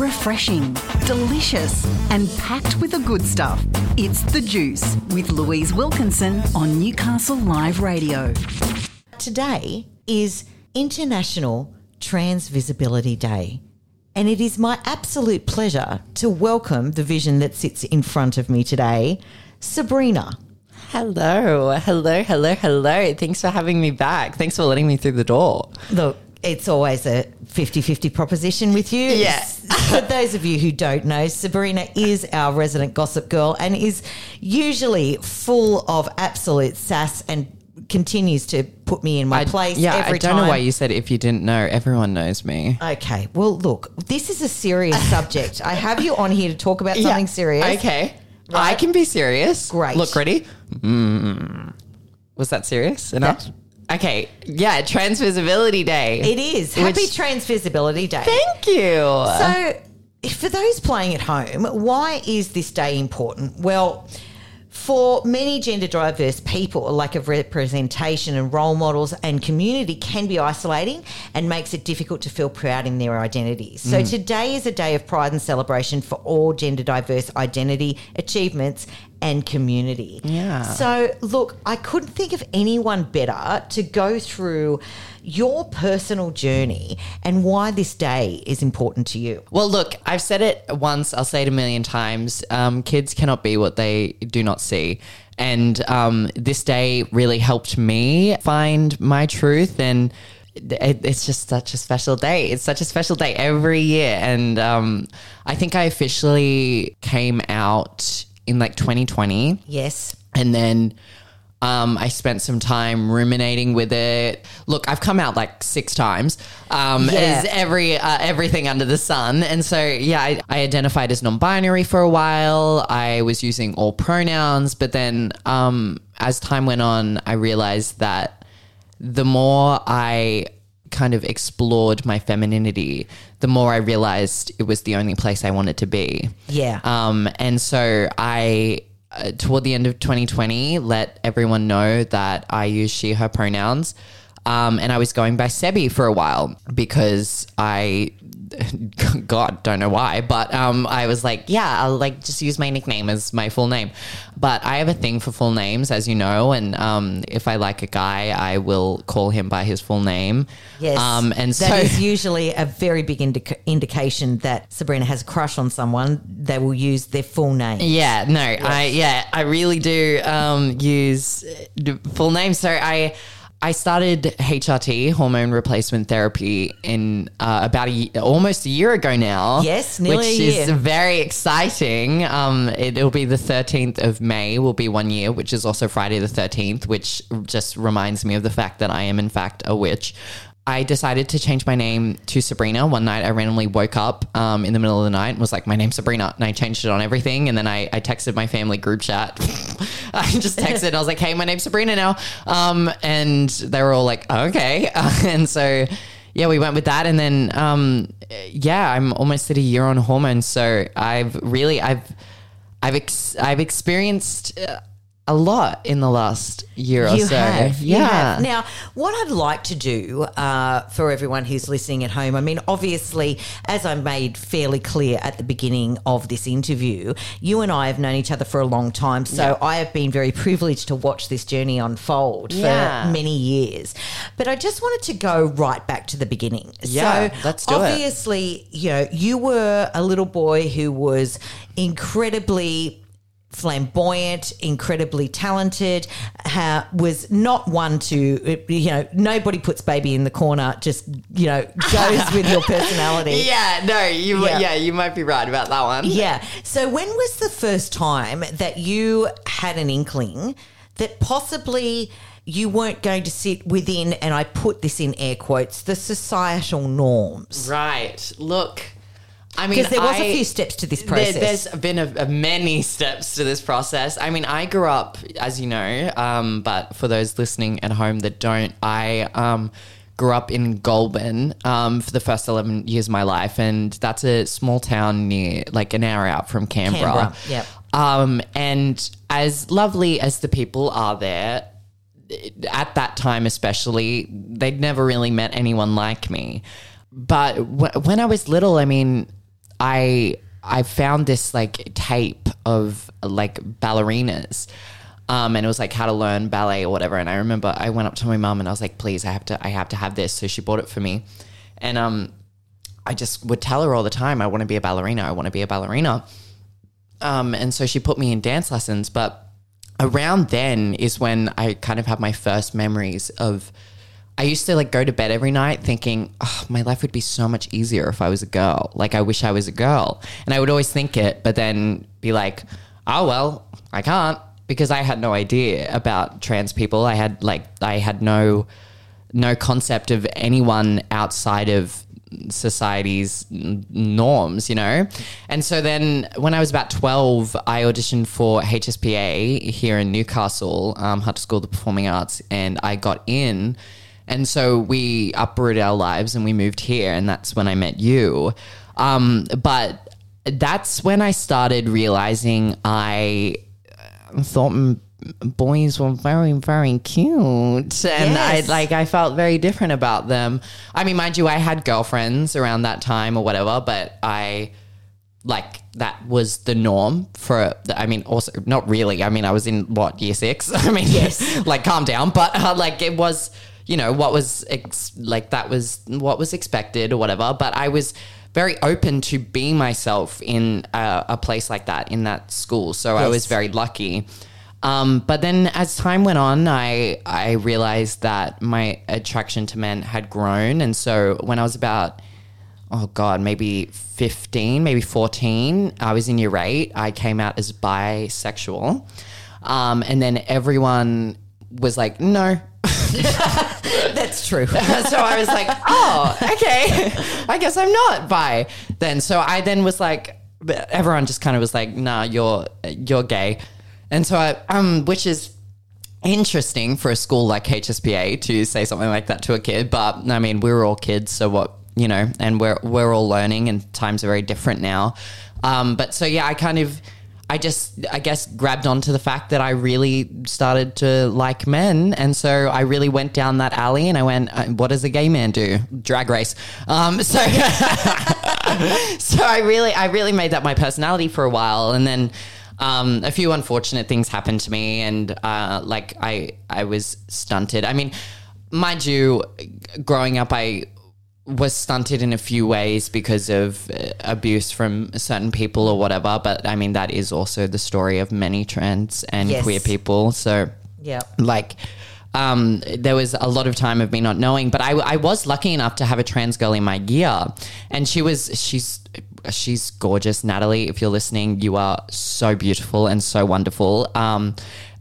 refreshing, delicious, and packed with the good stuff. It's The Juice with Louise Wilkinson on Newcastle Live Radio. Today is International Trans Visibility Day. And it is my absolute pleasure to welcome the vision that sits in front of me today, Sebrina. Hello, hello, hello, hello. Thanks for having me back. Thanks for letting me through the door. Look, it's always a 50 50 proposition with you. Yeah. For those of you who don't know, Sebrina is our resident gossip girl and is usually full of absolute sass and continues to put me in my place yeah, I don't time. know why you said if you didn't know. Everyone knows me. Okay, well, look, this is a serious subject. I have you on here to talk about something serious. Okay. I can be serious. Great. Look, ready? Mm. Was that serious enough? Okay. Yeah, Trans Visibility Day. It is. Happy Which- Trans Visibility Day. Thank you. So, for those playing at home, why is this day important? Well, for many gender diverse people, a lack of representation and role models and community can be isolating and makes it difficult to feel proud in their identities. So, mm. today is a day of pride and celebration for all gender diverse identity, achievements, and community. Yeah. So, look, I couldn't think of anyone better to go through your personal journey and why this day is important to you. Well, look, I've said it once, I'll say it a million times. Um, kids cannot be what they do not see. And um, this day really helped me find my truth. And it's just such a special day. It's such a special day every year. And um, I think I officially came out in like 2020 Yes. and then um, I spent some time ruminating with it. Look, I've come out like six times, um, Yeah. as every uh, everything under the sun, and so yeah, I, I identified as non-binary for a while. I was using all pronouns, but then um, as time went on, I realized that the more I kind of explored my femininity, the more I realized it was the only place I wanted to be. Yeah. Um, and so I, uh, toward the end of 2020, let everyone know that I use she, her pronouns. Um, and I was going by Sebi for a while because I, God, don't know why, but um, I was like, yeah, I'll like just use my nickname as my full name. But I have a thing for full names, as you know. And um, if I like a guy, I will call him by his full name. Yes. Um, and so. that is usually a very big indica- indication that Sebrina has a crush on someone. They will use their full name. Yeah, no, I yeah, I really do um, use uh, full names. So I I started HRT hormone replacement therapy in uh, about a almost a year ago now. Yes, nearly which is very exciting. Um, it, it'll be the thirteenth of May. Will be one year, which is also Friday the thirteenth, which just reminds me of the fact that I am in fact a witch. I decided to change my name to Sebrina. One night I randomly woke up um, in the middle of the night and was like, my name's Sebrina. And I changed it on everything. And then I, I texted my family group chat. I just texted and I was like, hey, my name's Sebrina now. Um, and they were all like, okay. and so, yeah, we went with that. And then, um, yeah, I'm almost at a year on hormones. So I've really, I've, I've, ex- I've experienced uh, a lot in the last year or so. have, you yeah. have. Now, what I'd like to do uh, for everyone who's listening at home, I mean, obviously, as I made fairly clear at the beginning of this interview, you and I have known each other for a long time. So I have been very privileged to watch this journey unfold Yeah. for many years. But I just wanted to go right back to the beginning. Yeah, so let's do it. obviously, you know, you were a little boy who was incredibly flamboyant, incredibly talented, ha- was not one to, you know, nobody puts baby in the corner, just, you know, goes with your personality. Yeah, no, you Yeah. yeah. you might be right about that one. Yeah. So when was the first time that you had an inkling that possibly you weren't going to sit within, and I put this in air quotes, the societal norms? Right. Look, I mean, Because there was I- a few steps to this there- process. there's been a, a many steps to this process. I mean, I grew up, as you know, um, but for those listening at home that don't, I um, grew up in Goulburn um, for the first 11 years of my life. And that's a small town near, like an hour out from Canberra. Canberra, yep. Um, and as lovely as the people are there, at that time especially they'd never really met anyone like me but w- when i was little i mean I I found this like tape of like ballerinas. Um, and it was like how to learn ballet or whatever. And I remember I went up to my mum and I was like, please, I have to, I have to have this. So she bought it for me. And, um, I just would tell her all the time, I want to be a ballerina. I want to be a ballerina. Um, and so she put me in dance lessons. But around then is when I kind of have my first memories of, I used to like go to bed every night thinking, oh, my life would be so much easier if I was a girl. Like, I wish I was a girl. And I would always think it, but then be like, oh, well, I can't because I had no idea about trans people. I had like, I had no, no concept of anyone outside of society's norms, you know? And so then when I was about 12, I auditioned for HSPA here in Newcastle, um, Hunter School of the Performing Arts, and I got in. And so we uprooted our lives and we moved here, and that's when I met you. Um, but that's when I started realizing I thought m- boys were very very cute. And Yes. i like i felt very different about them. I mean mind you i had girlfriends around that time or whatever but i like that was the norm for i mean also not really. I mean i was in what year six? I mean yes. like calm down. But uh, like it was you know what was ex- like that was what was expected or whatever but i was very open to being myself in a, a place like that in that school so i was very lucky um, but then as time went on, I I realized that my attraction to men had grown, and so when I was about oh god, maybe fifteen, maybe fourteen, I was in year eight. I came out as bisexual, um, and then everyone was like, no. That's true. so I was like, oh, okay. I guess I'm not bi then. So I then was like, everyone just kind of was like, nah, you're you're gay. And so I um which is interesting for a school like HSPA to say something like that to a kid, but I mean, we're all kids, so what, you know, and we're we're all learning and times are very different now. Um but so yeah, I kind of I just, I guess, grabbed onto the fact that I really started to like men, and so I really went down that alley, and I went, uh, "What does a gay man do? Drag race." Um, so, so I really, I really made that my personality for a while, and then um, a few unfortunate things happened to me, and uh, like I, I was stunted. I mean, mind you, growing up, I was stunted in a few ways because of uh, abuse from certain people or whatever. But I mean, that is also the story of many trans and Yes. queer people. So, Yeah. like, um, there was a lot of time of me not knowing, but I, I was lucky enough to have a trans girl in my year, and she was she's she's gorgeous, Natalie. If you're listening, you are so beautiful and so wonderful. Um,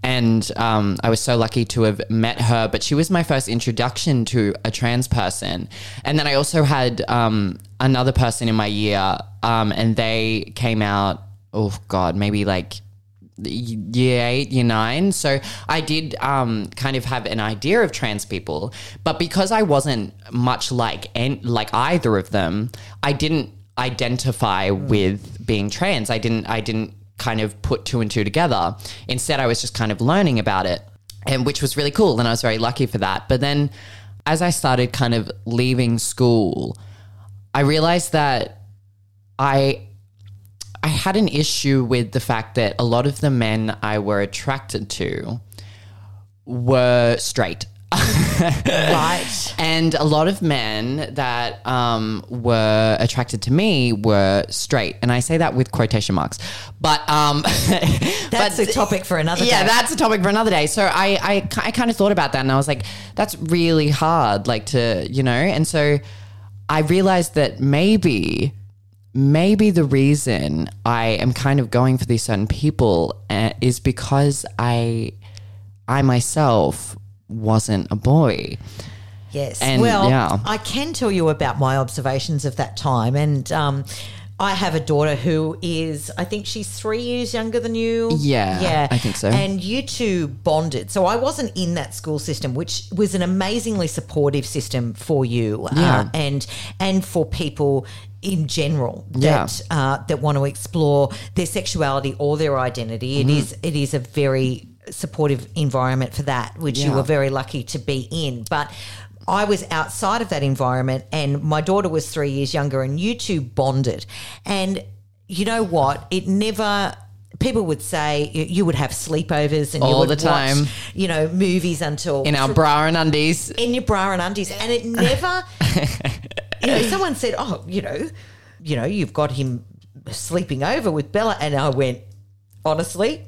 and um, I was so lucky to have met her, but she was my first introduction to a trans person. And then I also had um, another person in my year, um, and they came out. Oh God, maybe like year eight, year nine. So I did um, kind of have an idea of trans people, but because I wasn't much like en- like either of them, I didn't identify with being trans. I didn't. I didn't kind of put two and two together. Instead, I was just kind of learning about it, and which was really cool. And I was very lucky for that. But then, as I started kind of leaving school, I realized that I I had an issue with the fact that a lot of the men I were attracted to were straight. Right. And a lot of men that um, were attracted to me were straight. And I say that with quotation marks. But um, That's but- a topic for another yeah, day. that's a topic for another day. So I, I, I kind of thought about that and I was like, that's really hard, like to, you know, and so I realized that maybe, maybe the reason I am kind of going for these certain people uh, is because I, I myself wasn't a boy. Yes. And, well, yeah. I can tell you about my observations of that time. And um, I have a daughter who is, I think she's three years younger than you. Yeah, Yeah. I think so. And you two bonded. So I wasn't in that school system, which was an amazingly supportive system for you Yeah. uh, and and for people in general Yeah. that uh, that want to explore their sexuality or their identity. It Mm-hmm. is it is a very supportive environment for that, which you were very lucky to be in. But I was outside of that environment, and my daughter was three years younger, and you two bonded. And you know what? It never. People would say you would have sleepovers and you All would the time. watch, you know, movies until In our bra and undies. in your bra and undies, and it never. you know, someone said, "Oh, you know, you know, you've got him sleeping over with Bella," and I went, honestly,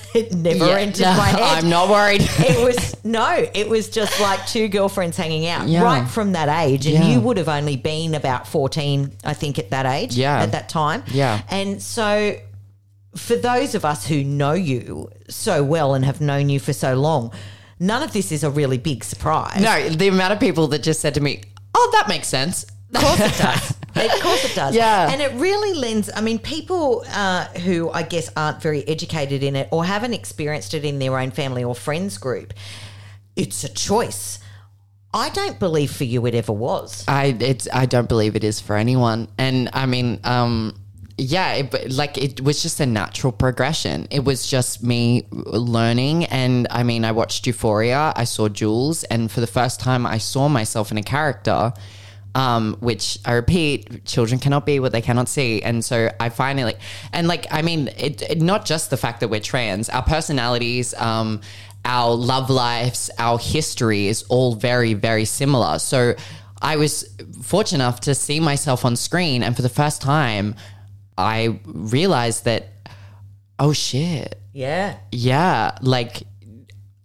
it never Yeah. entered my head. I'm not worried. It was no, it was just like two girlfriends hanging out Yeah. right from that age, and Yeah. you would have only been about fourteen, I think, at that age. Yeah. at that time. Yeah. and so for those of us who know you so well and have known you for so long, none of this is a really big surprise. No, the amount of people that just said to me, "Oh, that makes sense." Of course it does. Of course it does. Yeah. And it really lends, I mean, people uh, who I guess aren't very educated in it or haven't experienced it in their own family or friends group, it's a choice. I don't believe for you it ever was. I it's I don't believe it is for anyone. And I mean, um yeah, it, like it was just a natural progression. It was just me learning and I mean, I watched Euphoria, I saw Jules and for the first time I saw myself in a character um, which I repeat, children cannot be what they cannot see. And so I finally, and like, I mean, it, it- not just the fact that we're trans, our personalities, um, our love lives, our history is all very, very similar. So I was fortunate enough to see myself on screen. And for the first time, I realized that, oh shit, Yeah. yeah, like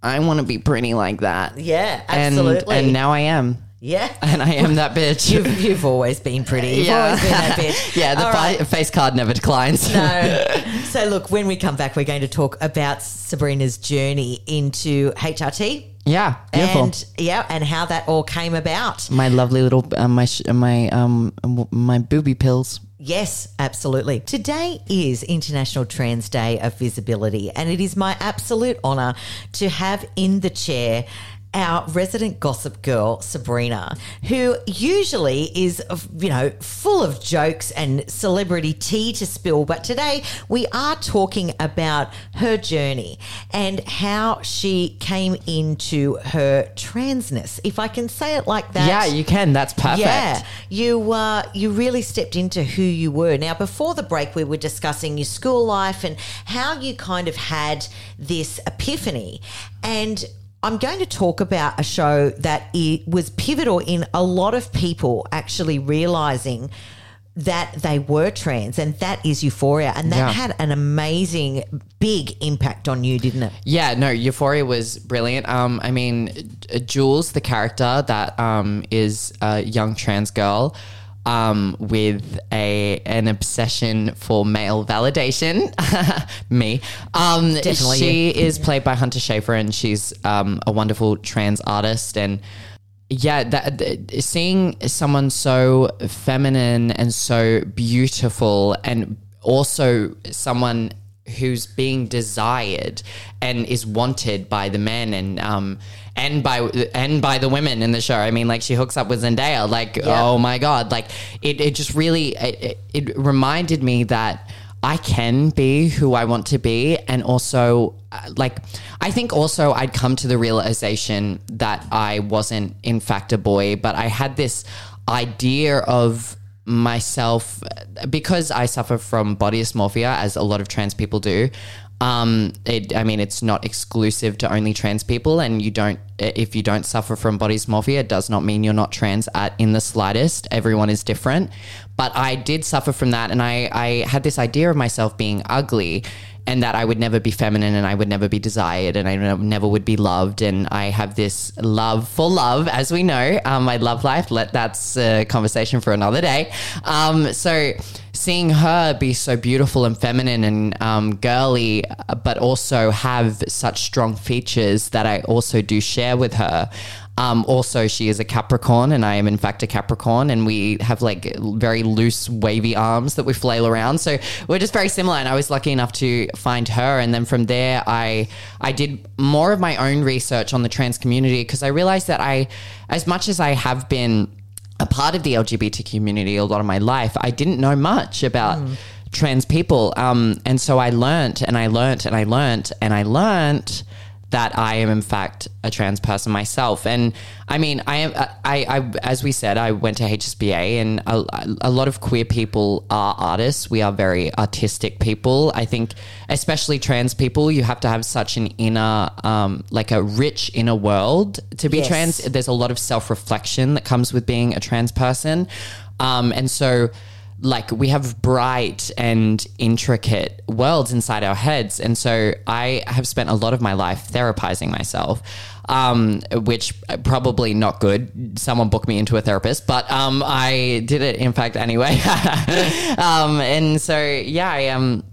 I want to be pretty like that. Yeah, And, absolutely. and now I am. Yeah. And I am that bitch. You've, you've always been pretty. You've always been that bitch. yeah, the fi- right. face card never declines. No. so, look, when we come back, we're going to talk about Sebrina's journey into HRT. yeah, beautiful. And yeah, and how that all came about. my lovely little uh, my sh- my um my booby pills. Yes, absolutely. Today is International Trans Day of Visibility, and it is my absolute honour to have in the chair our resident gossip girl, Sebrina, who usually is, you know, full of jokes and celebrity tea to spill. But today we are talking about her journey and how she came into her transness, if I can say it like that. Yeah, you can. That's perfect. Yeah, you uh, you really stepped into who you were. Now, before the break, we were discussing your school life and how you kind of had this epiphany. And I'm going to talk about a show that it was pivotal in a lot of people actually realizing that they were trans, and that is Euphoria, and that Yeah. had an amazing big impact on you, didn't it? Yeah, no, Euphoria was brilliant. Um, I mean, Jules, the character that um is a young trans girl, um, with a an obsession for male validation, me. Um, Definitely she is played by Hunter Schafer, and she's um a wonderful trans artist and. Yeah, that, that- seeing someone so feminine and so beautiful, and also someone who's being desired and is wanted by the men and um and by and by the women in the show. I mean, like she hooks up with Zendaya. Like, oh my god! Like it, it just really it, it, it reminded me that. I can be who I want to be. And also, uh, like, I think also I'd come to the realization that I wasn't, in fact, a boy, but I had this idea of myself because I suffer from body dysmorphia, as a lot of trans people do. Um, it, I mean, it's not exclusive to only trans people, and you don't. If you don't suffer from body dysmorphia, it does not mean you're not trans at in the slightest. Everyone is different, but I did suffer from that, and I, I had this idea of myself being ugly, and that I would never be feminine, and I would never be desired, and I never would be loved, and I have this love for love, as we know, um, my love life. Let that's a conversation for another day. Um, so seeing her be so beautiful and feminine and um, girly, but also have such strong features that I also do share with her. Um, also, she is a Capricorn, and I am in fact a Capricorn, and we have like very loose, wavy arms that we flail around. So we're just very similar. And I was lucky enough to find her, and then from there, I I did more of my own research on the trans community because I realized that I, as much as I have been part of the LGBT community a lot of my life, I didn't know much about trans people. Um, and so I learnt and I learnt and I learnt and I learnt that I am in fact a trans person myself. And I mean, I am, I, I, as we said, I went to HSPA and a, a lot of queer people are artists. We are very artistic people. I think, especially trans people, you have to have such an inner, um, like a rich inner world to be Yes. trans. There's a lot of self reflection that comes with being a trans person. Um, and so, like we have bright and intricate worlds inside our heads and so i have spent a lot of my life therapizing myself um, which probably not good someone booked me into a therapist but um, i did it in fact anyway um, and so yeah i um,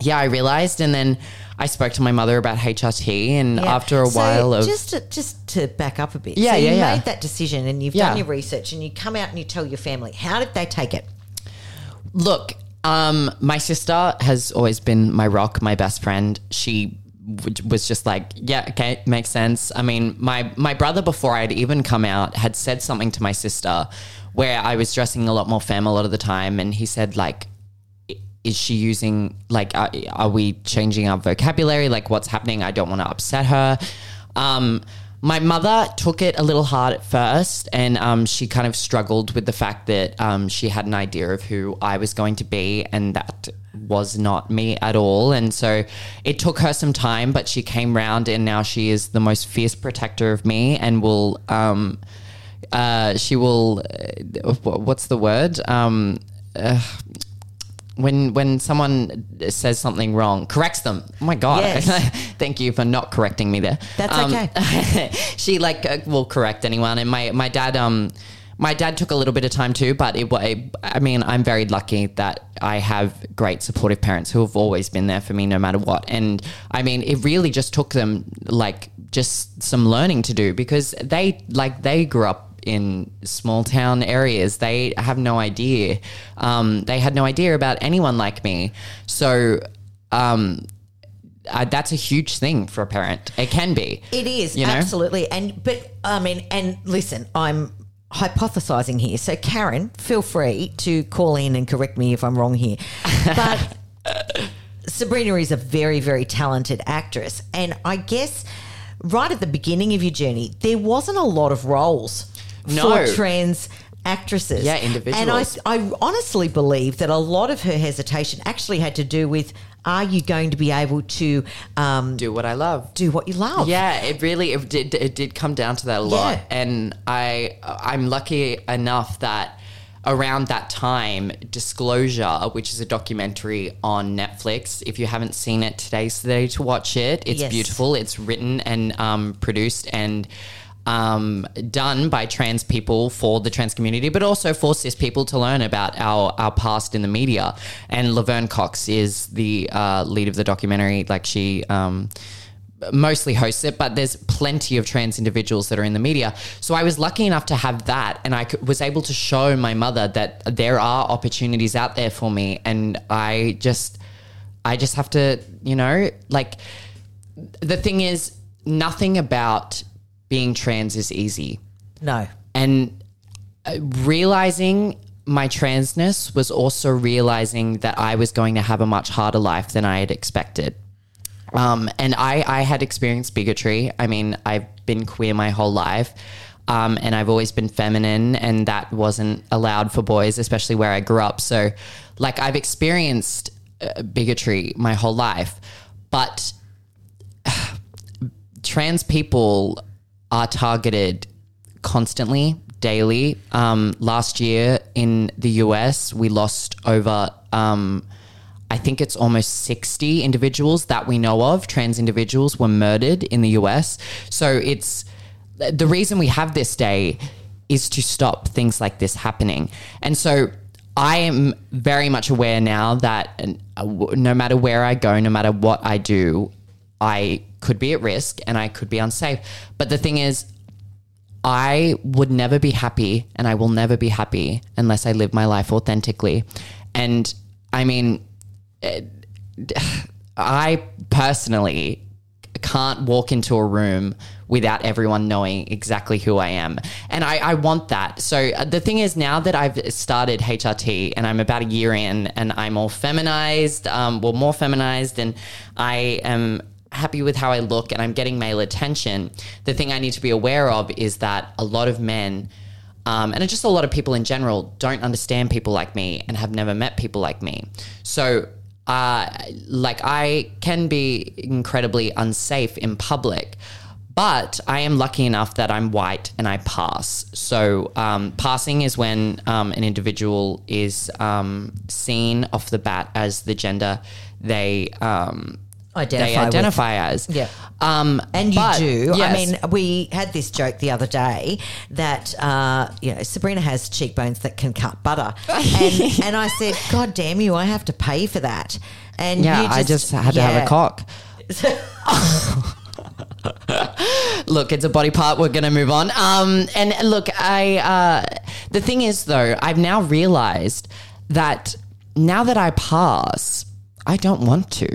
yeah i realized and then i spoke to my mother about hrt and Yeah. after a So while of just to, just to back up a bit. Yeah, so yeah, you yeah. made that decision and you've Yeah. done your research and you come out and you tell your family. How did they take it? Look, um, my sister has always been my rock, my best friend. She was just like, yeah, okay, makes sense. I mean, my my brother before I'd even come out had said something to my sister where I was dressing a lot more femme a lot of the time, and he said like. Is she using like? Are, are we changing our vocabulary? Like, what's happening? I don't want to upset her. Um, my mother took it a little hard at first, and um, she kind of struggled with the fact that um, she had an idea of who I was going to be, and that was not me at all. And so it took her some time, but she came round, and now she is the most fierce protector of me, and will. Um, uh, she will. Uh, what's the word? Um, uh, when when someone says something wrong, corrects them. Oh my god! Yes. Thank you for not correcting me there. That's Um, okay. she like uh, will correct anyone, and my my dad um. My dad took a little bit of time too, but it, I mean, I'm very lucky that I have great supportive parents who have always been there for me no matter what. And I mean, it really just took them like just some learning to do because they like they grew up in small town areas. They have no idea. Um, they had no idea about anyone like me. So um, uh, that's a huge thing for a parent. It can be. It is You know? absolutely, and but I mean, and listen, I'm hypothesizing here. So, Karen, feel free to call in and correct me if I'm wrong here. But Sebrina is a very, very talented actress, and I guess right at the beginning of your journey, there wasn't a lot of roles No. for trans actresses. Yeah, individuals. And. I, I honestly believe that a lot of her hesitation actually had to do with. Are you going to be able to um, Do what I love. do what you love? Yeah, it really it did it did come down to that a lot, Yeah. and I I'm lucky enough that around that time, Disclosure, which is a documentary on Netflix. If you haven't seen it, today's the day to watch it. It's Yes. beautiful. It's written and um, produced and. Um, done by trans people for the trans community, but also for cis people to learn about our our past in the media. And Laverne Cox is the uh, lead of the documentary. Like she, um, mostly hosts it, but there's plenty of trans individuals that are in the media. So I was lucky enough to have that, and I was able to show my mother that there are opportunities out there for me, and I just, I just have to, you know, like the thing is, nothing about being trans is easy No. and uh, realizing my transness was also realizing that I was going to have a much harder life than I had expected. Um, and I, I had experienced bigotry. I mean, I've been queer my whole life. Um, and I've always been feminine, and that wasn't allowed for boys, especially where I grew up. So, like, I've experienced uh, bigotry my whole life. But trans people are targeted constantly, daily. Um, last year in the US, we lost over, um, I think it's almost 60 individuals that we know of, trans individuals were murdered in the US. So it's the reason we have this day is to stop things like this happening. And so I am very much aware now that uh, no matter where I go, no matter what I do, I could be at risk and I could be unsafe. But the thing is, I would never be happy and I will never be happy unless I live my life authentically. And I mean, eh, I personally can't walk into a room without everyone knowing exactly who I am. And I, I want that. So uh, the thing is, now that I've started HRT and I'm about a year in and I'm all feminized, um, well, more feminized, and I am happy with how I look and I'm getting male attention, the thing I need to be aware of is that a lot of men, um, and just a lot of people in general, don't understand people like me and have never met people like me. So, uh, like, I can be incredibly unsafe in public. But I am lucky enough that I'm white and I pass. So, um, passing is when um, an individual is um, seen off the bat as the gender they um, Identify they with. identify as. Yeah. Um, And you but- do. I mean, we had this joke the other day that uh, you know Sebrina has cheekbones that can cut butter, and and I said, "God damn you! I have to pay for that." And yeah, you I just had to have a cock. look, it's a body part. We're gonna move on. Um, and look, I uh, the thing is though, I've now realized that now that I pass, I don't want to.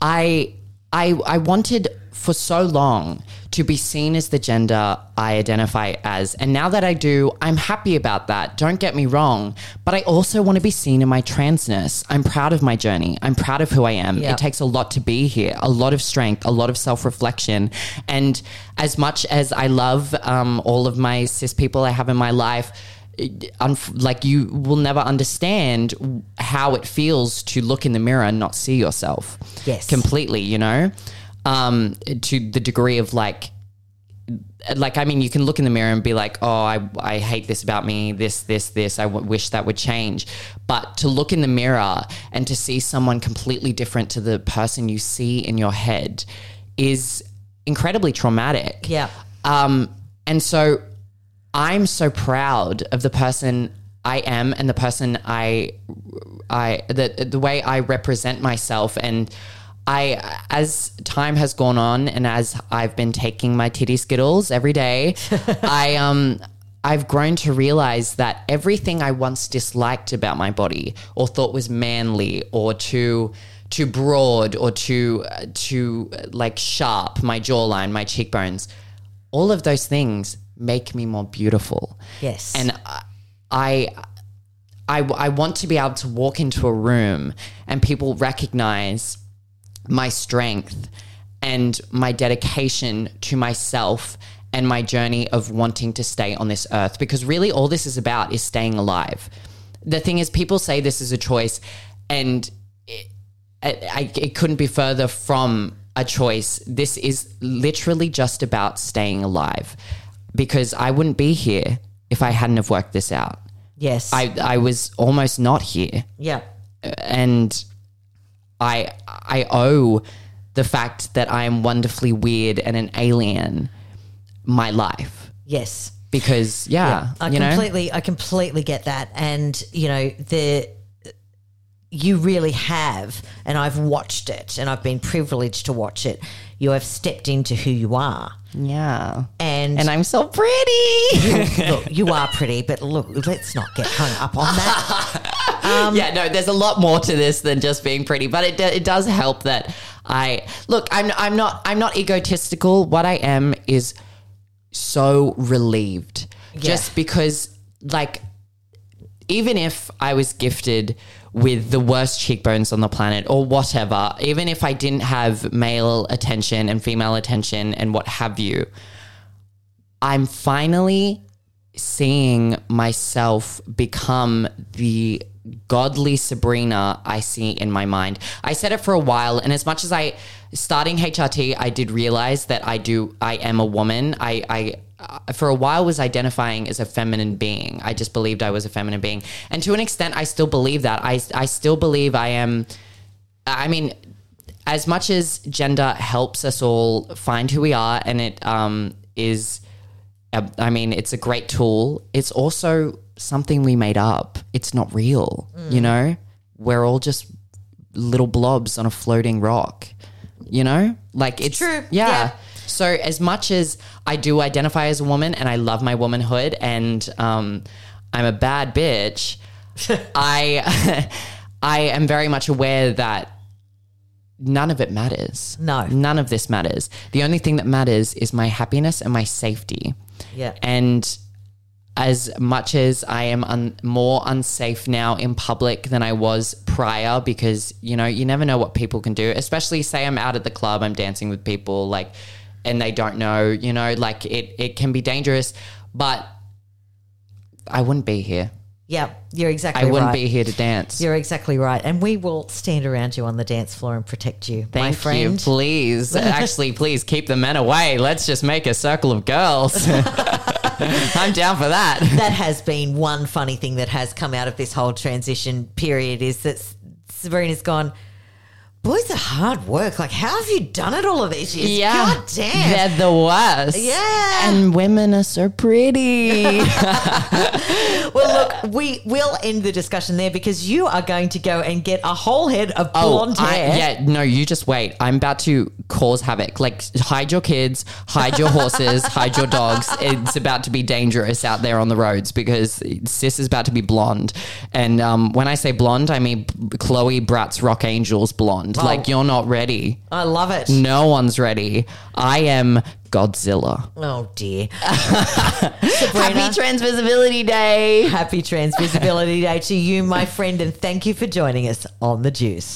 I I I wanted for so long to be seen as the gender I identify as. And now that I do, I'm happy about that. Don't get me wrong. But I also want to be seen in my transness. I'm proud of my journey. I'm proud of who I am. Yeah. It takes a lot to be here, a lot of strength, a lot of self reflection. And as much as I love um, all of my cis people I have in my life, like you will never understand how it feels to look in the mirror and not see yourself Yes. completely you know um to the degree of like like I mean, you can look in the mirror and be like, "Oh, I, I hate this about me. This, this, this. I w- wish that would change." But to look in the mirror and to see someone completely different to the person you see in your head is incredibly traumatic. Yeah. Um, and so I'm so proud of the person I am and the person I, I the the way I represent myself and. I, as time has gone on, and as I've been taking my titty skittles every day, I um, I've grown to realize that everything I once disliked about my body, or thought was manly, or too too broad, or too uh, too like sharp, my jawline, my cheekbones, all of those things make me more beautiful. Yes. And I, I, I want to be able to walk into a room and people recognize my strength and my dedication to myself and my journey of wanting to stay on this earth because really all this is about is staying alive. The thing is, people say this is a choice, and it, I, it couldn't be further from a choice. This is literally just about staying alive because I wouldn't be here if I hadn't have worked this out. yes. I, I was almost not here yeah. and I I owe the fact that I am wonderfully weird and an alien my life Yes. because yeah, I you know completely, I completely get that, and you know the. You really have, and I've watched it, and I've been privileged to watch it. You have stepped into who you are, yeah, and and I'm so pretty. look, you are pretty, but look, let's not get hung up on that. yeah, um, no, there's a lot more to this than just being pretty, but it do- it does help that I look. I'm I'm not I'm not egotistical. What I am is so relieved, just because like even if I was gifted with the worst cheekbones on the planet or whatever, even if I didn't have male attention and female attention and what have you, I'm finally seeing myself become the godly Sebrina I see in my mind. I said it for a while, and as much as I starting HRT, I did realize that I do I am a woman. I I uh, for a while was identifying as a feminine being. I just believed I was a feminine being, and to an extent, I still believe that. I I still believe I am. I mean, as much as gender helps us all find who we are, and it um, is, uh, I mean, it's a great tool. It's also something we made up. It's not real. You know, we're all just little blobs on a floating rock. You know, like it's, true. Yeah. Yeah. So as much as I do identify as a woman and I love my womanhood and um, I'm a bad bitch, I I am very much aware that none of it matters. No. None of this matters. The only thing that matters is my happiness and my safety. Yeah. And as much as I am un- more unsafe now in public than I was prior because you know you never know what people can do. Especially say I'm out at the club, I'm dancing with people like, and they don't know. You know, like it it can be dangerous, but I wouldn't be here. Yeah, you're exactly I wouldn't be here to dance. You're exactly right. And we will stand around you on the dance floor and protect you, Thank my friend. you. Please, actually, please keep the men away. Let's just make a circle of girls. I'm down for that. that has been one funny thing that has come out of this whole transition period is that Sebrina's gone, boys are hard work. Like, how have you done it all of these years? Yeah, God damn. they're the worst. Yeah. and women are so pretty. Well, look, we will end the discussion there because you are going to go and get a whole head of blonde Oh, I- hair. yeah, no, you just wait. I'm about to cause havoc. Like, hide your kids, hide your horses, hide your dogs. It's about to be dangerous out there on the roads because sis is about to be blonde. And um, when I say blonde, I mean Chloe Bratz Rock Angelz blonde. Like, you're not ready. I love it. No one's ready. I am Godzilla. Oh, dear. Happy Transvisibility Day. happy Transvisibility Day to you, my friend, and thank you for joining us on The Juice.